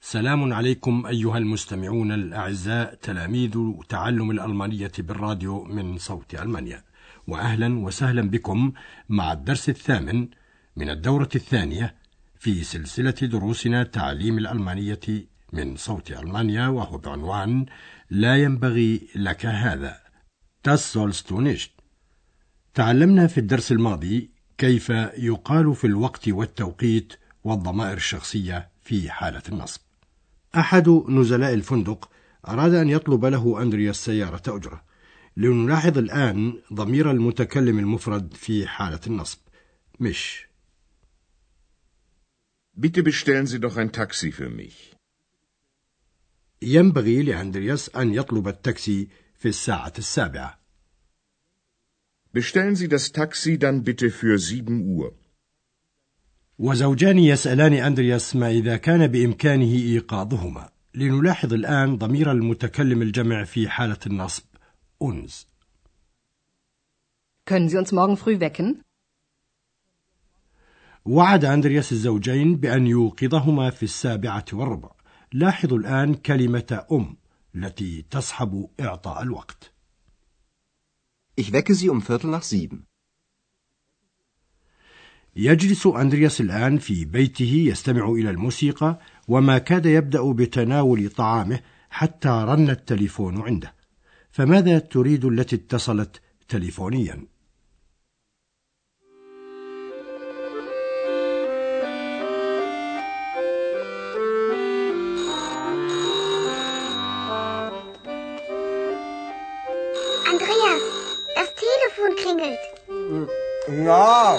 سلام عليكم أيها المستمعون الأعزاء تلاميذ تعلم الألمانية بالراديو من صوت ألمانيا. وأهلا وسهلا بكم مع الدرس الثامن من الدورة الثانية في سلسلة دروسنا تعليم الألمانية من صوت ألمانيا وهو بعنوان لا ينبغي لك هذا. Das تعلمنا في الدرس الماضي كيف يقال في الوقت والتوقيت والضمائر الشخصية في حالة النصب. أحد نزلاء الفندق أراد أن يطلب له أندرياس سيارة أجرة لنلاحظ الآن ضمير المتكلم المفرد في حالة النصب مش Bitte bestellen Sie doch ein Taxi für mich. ينبغي لأندرياس أن يطلب التاكسي في الساعة السابعة Bestellen Sie das Taxi dann bitte für 7 Uhr. وزوجان يسألان أندرياس ما إذا كان بإمكانه إيقاظهما لنلاحظ الآن ضمير المتكلم الجمع في حالة النصب أنز Können Sie uns morgen früh wecken? وعد أندرياس الزوجين بأن يوقظهما في السابعة والربع لاحظوا الآن كلمة أم التي تصحب إعطاء الوقت Ich wecke Sie um Viertel nach sieben. يجلس أندرياس الآن في بيته يستمع إلى الموسيقى وما كاد يبدأ بتناول طعامه حتى رن التليفون عنده. فماذا تريد التي اتصلت تليفونيا؟ Andreas, das Telefon klingelt. Ja,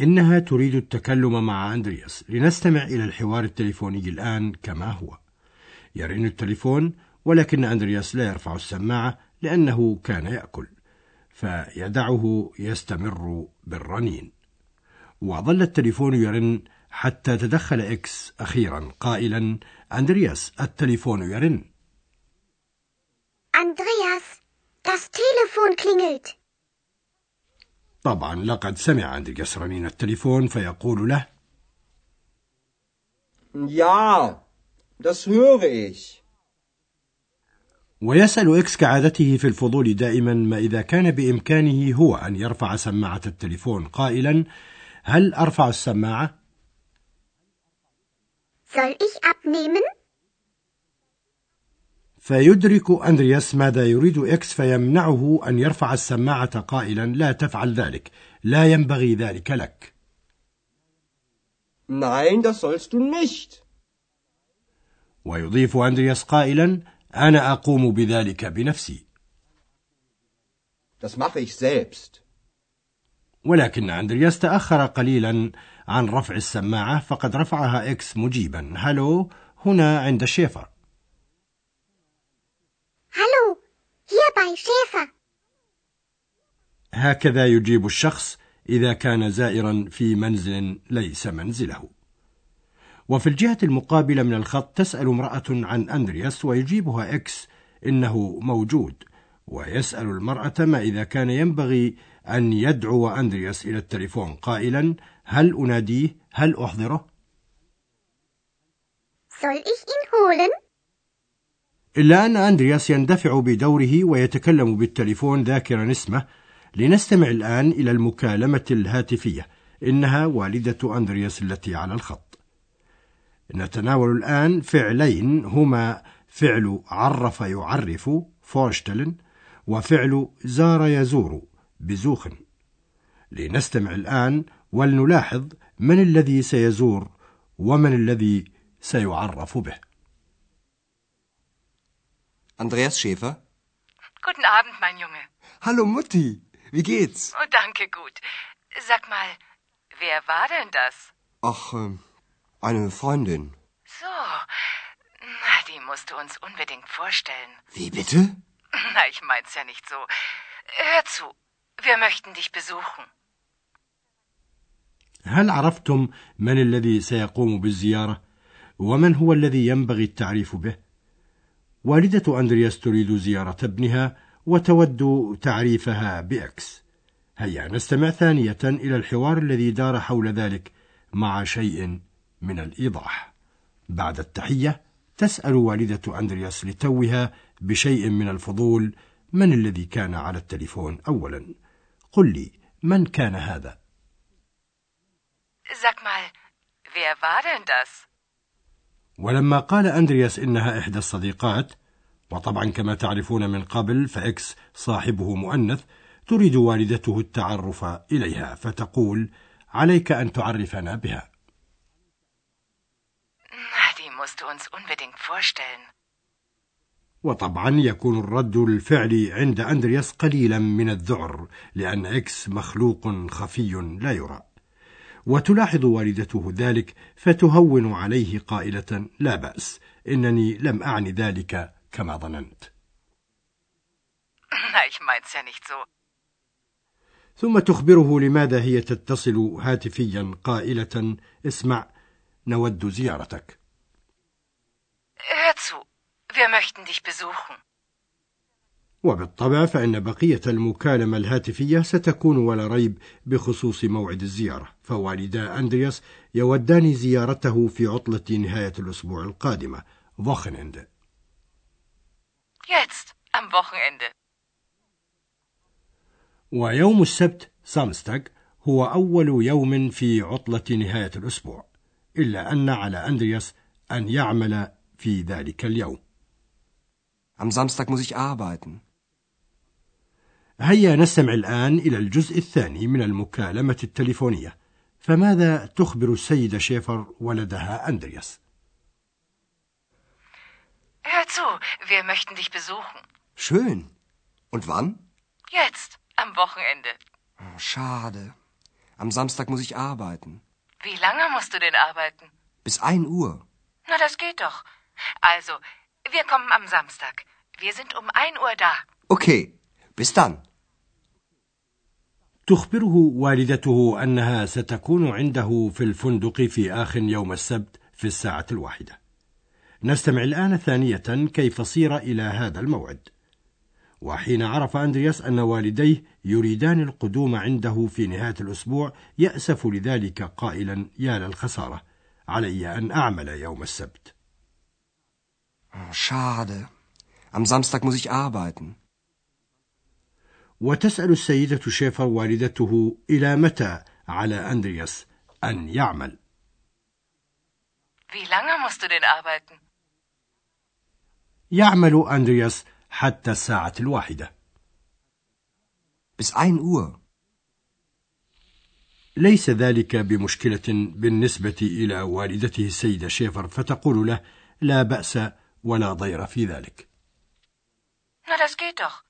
إنها تريد التكلم مع أندرياس. لنستمع إلى الحوار التليفوني الآن كما هو. يرن التليفون ولكن أندرياس لا يرفع السماعة لأنه كان يأكل. فيدعه يستمر بالرنين. وظل التليفون يرن حتى تدخل إكس أخيرا قائلا أندرياس التليفون يرن. Andreas, das Telefon klingelt. طبعا لقد سمع أندرياس رنين التليفون فيقول له Ja, das höre ich. ويسأل إكس كعادته في الفضول دائما ما إذا كان بإمكانه هو أن يرفع سماعة التليفون قائلا هل أرفع السماعة؟ Soll ich abnehmen? فيدرك أندرياس ماذا يريد إكس فيمنعه أن يرفع السماعة قائلا لا تفعل ذلك لا ينبغي ذلك لك Nein, das sollst du nicht. ويضيف أندرياس قائلا أنا أقوم بذلك بنفسي Das mache ich selbst. ولكن أندرياس تأخر قليلا عن رفع السماعة فقد رفعها إكس مجيبا هلو هنا عند شيفر Schäfer. هكذا يجيب الشخص إذا كان زائرا في منزل ليس منزله وفي الجهة المقابلة من الخط تسأل امرأة عن أندرياس ويجيبها إكس إنه موجود ويسأل المرأة ما إذا كان ينبغي أن يدعو أندرياس إلى التليفون قائلا هل أناديه هل أحضره Soll ich ihn holen? إلا أن أندرياس يندفع بدوره ويتكلم بالتليفون ذاكرا اسمه لنستمع الآن إلى المكالمة الهاتفية إنها والدة أندرياس التي على الخط. نتناول الآن فعلين هما فعل عرف يعرف فورشتلن وفعل زار يزور بزوخن. لنستمع الآن ولنلاحظ من الذي سيزور ومن الذي سيعرف به. Andreas Schäfer? Guten Abend, mein Junge. Hallo Mutti, wie geht's? Oh, danke, gut. Sag mal, wer war denn das? Ach, äh, eine Freundin. So, na, die musst du uns unbedingt vorstellen. Wie bitte? Na, ich mein's ja nicht so. Hör zu, wir möchten dich besuchen. هل عرفتم من الذي سيقوم بالزيارة ومن هو الذي ينبغي التعريف به والدة أندرياس تريد زيارة ابنها وتود تعريفها بإكس. هيا نستمع ثانية إلى الحوار الذي دار حول ذلك مع شيء من الإيضاح. بعد التحية تسأل والدة أندرياس لتوها بشيء من الفضول من الذي كان على التليفون أولا. قل لي من كان هذا؟ Sag mal, wer war denn das? ولما قال أندرياس إنها إحدى الصديقات وطبعا كما تعرفون من قبل فإكس صاحبه مؤنث تريد والدته التعرف إليها فتقول عليك أن تعرفنا بها Na, die musst du uns unbedingt vorstellen. وطبعا يكون الرد الفعلي عند أندرياس قليلا من الذعر لأن إكس مخلوق خفي لا يرى وتلاحظ والدته ذلك فتهون عليه قائلة لا بأس إنني لم أعني ذلك كما ظننت. ثم تخبره لماذا هي تتصل هاتفيا قائلة اسمع نود زيارتك Hör zu, wir möchten dich besuchen. وبالطبع فإن بقية المكالمة الهاتفية ستكون ولا ريب بخصوص موعد الزيارة فوالدا أندرياس يودان زيارته في عطلة نهاية الأسبوع القادمة Wochenende Jetzt, am Wochenende. ويوم السبت سامستاغ هو أول يوم في عطلة نهاية الأسبوع إلا أن على أندرياس أن يعمل في ذلك اليوم Am Samstag muss ich arbeiten. هيا نستمع الآن إلى الجزء الثاني من المكالمة التليفونية فماذا تخبر السيدة شيفر ولدها أندرياس Hör zu, wir möchten dich besuchen. Schön. Und wann? Jetzt, am Wochenende. Oh, schade. Am Samstag muss ich arbeiten. Wie lange musst du denn arbeiten? Bis ein Uhr. Na, das geht doch. Also, wir kommen am Samstag. Wir sind um ein Uhr da. Okay. Dann. تخبره والدته أنها ستكون عنده في الفندق في آخر يوم السبت في الساعة الواحدة نستمع الآن ثانية كيف صير إلى هذا الموعد وحين عرف أندرياس أن والديه يريدان القدوم عنده في نهاية الأسبوع يأسف لذلك قائلا يا للخسارة علي أن أعمل يوم السبت Oh, schade. Am Samstag muss ich arbeiten. وتسأل السيدة شيفر والدته إلى متى على أندرياس أن يعمل Wie lange musst du denn arbeiten? يعمل أندرياس حتى الساعة الواحدة Bis ein Uhr. ليس ذلك بمشكلة بالنسبة إلى والدته السيدة شيفر فتقول له لا بأس ولا ضير في ذلك Na, das geht doch.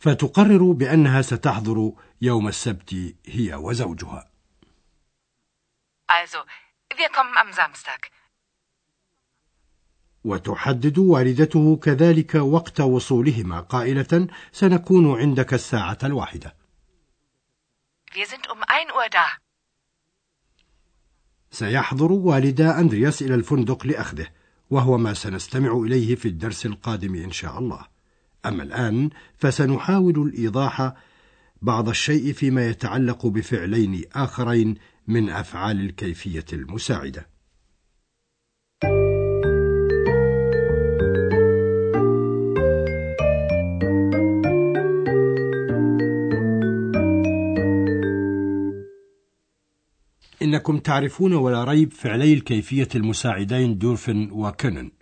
فتقرر بأنها ستحضر يوم السبت هي وزوجها Also, wir kommen am Samstag. وتحدد والدته كذلك وقت وصولهما قائلة سنكون عندك الساعة الواحدة Wir sind um Uhr da. سيحضر والدا أندرياس إلى الفندق لأخذه وهو ما سنستمع إليه في الدرس القادم إن شاء الله أما الآن فسنحاول الإيضاح بعض الشيء فيما يتعلق بفعلين آخرين من أفعال الكيفية المساعدة. إنكم تعرفون ولا ريب فعلي الكيفية المساعدين دورفن وكنن.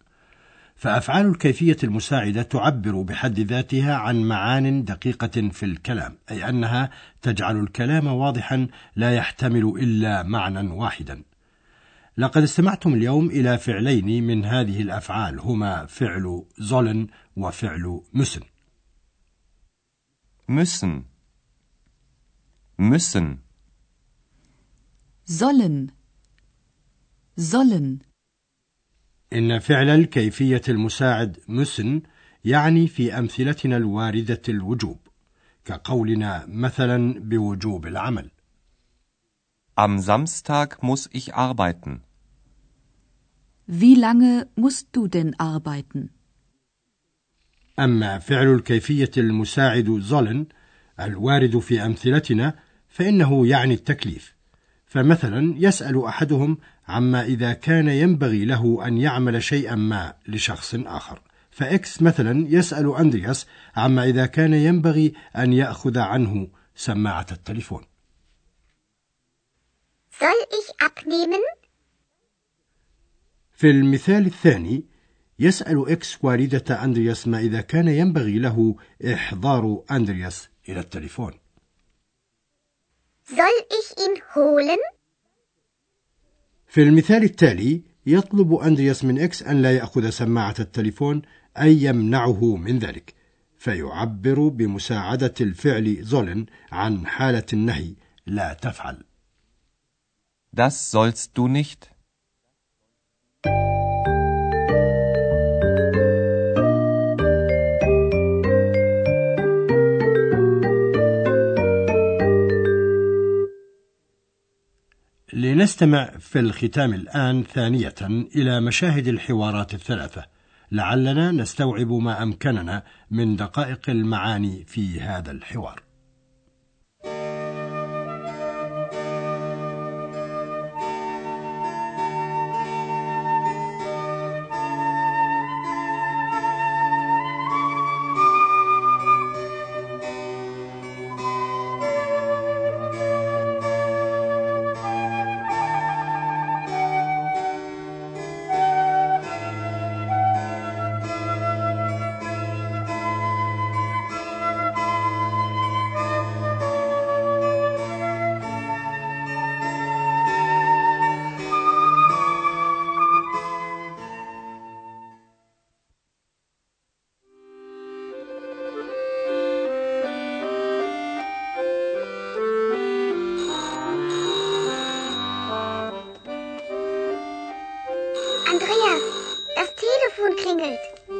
فأفعال الكيفية المساعدة تعبر بحد ذاتها عن معان دقيقة في الكلام، أي أنها تجعل الكلام واضحا لا يحتمل إلا معنى واحدا. لقد استمعتم اليوم إلى فعلين من هذه الأفعال هما فعل زولن وفعل müssen. müssen müssen sollen sollen إن فعل الكيفية المساعد müssen يعني في أمثلتنا الواردة الوجوب كقولنا مثلا بوجوب العمل Am Samstag muss ich arbeiten. Wie lange musst du denn arbeiten? أما فعل الكيفية المساعد sollen الوارد في أمثلتنا فإنه يعني التكليف فمثلا يسأل أحدهم عما إذا كان ينبغي له أن يعمل شيئا ما لشخص آخر. فإكس مثلا يسأل أندرياس عما إذا كان ينبغي أن يأخذ عنه سماعة التليفون? في المثال الثاني يسأل إكس والدة أندرياس ما إذا كان ينبغي له إحضار أندرياس إلى التليفون. Soll ich ihn holen? في المثال التالي يطلب أندرياس من إكس أن لا يأخذ سماعة التليفون أي يمنعه من ذلك فيعبر بمساعدة الفعل زولن عن حالة النهي لا تفعل Das sollst du nicht. لنستمع في الختام الآن ثانية إلى مشاهد الحوارات الثلاثة. لعلنا نستوعب ما أمكننا من دقائق المعاني في هذا الحوار.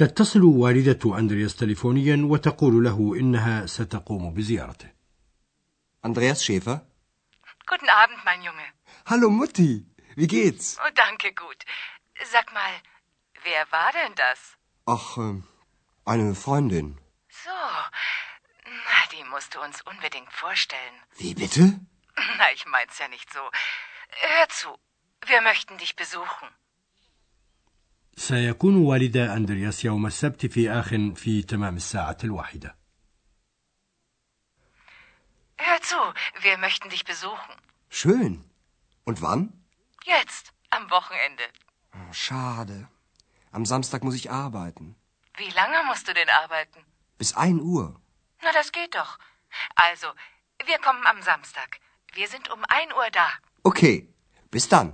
تتصل والدة أندرياس تليفونيا وتقول له إنها ستقوم بزيارته Andreas Schäfer? Guten Abend, mein Junge. Hallo Mutti, wie geht's? Oh, danke, gut. Sag mal, wer war denn das? Ach, ähm, eine Freundin. So, na, die musst du uns unbedingt vorstellen. Wie bitte? Na, ich mein's ja nicht so. Hör zu, wir möchten dich besuchen. سيكون والدا أندرياس يوم السبت في آخ في تمام الساعة الواحدة Hör zu, wir möchten dich besuchen. Schön. Und wann? Jetzt, am Wochenende. Oh, schade. Am Samstag muss ich arbeiten. Wie lange musst du denn arbeiten? Bis ein Uhr. Na, das geht doch. Also, wir kommen am Samstag. Wir sind um ein Uhr da. Okay, bis dann.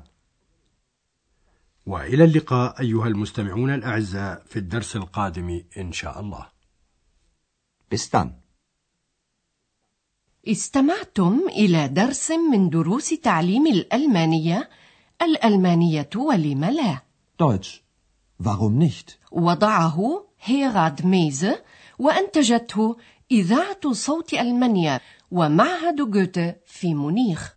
وإلى اللقاء أيها المستمعون الأعزاء في الدرس القادم إن شاء الله Bis dann. استمعتم إلى درس من دروس تعليم الألمانية الألمانية ولم لا Deutsch. Warum nicht? وضعه هيراد ميزه وأنتجته إذاعة صوت ألمانيا ومعهد جوته في مونيخ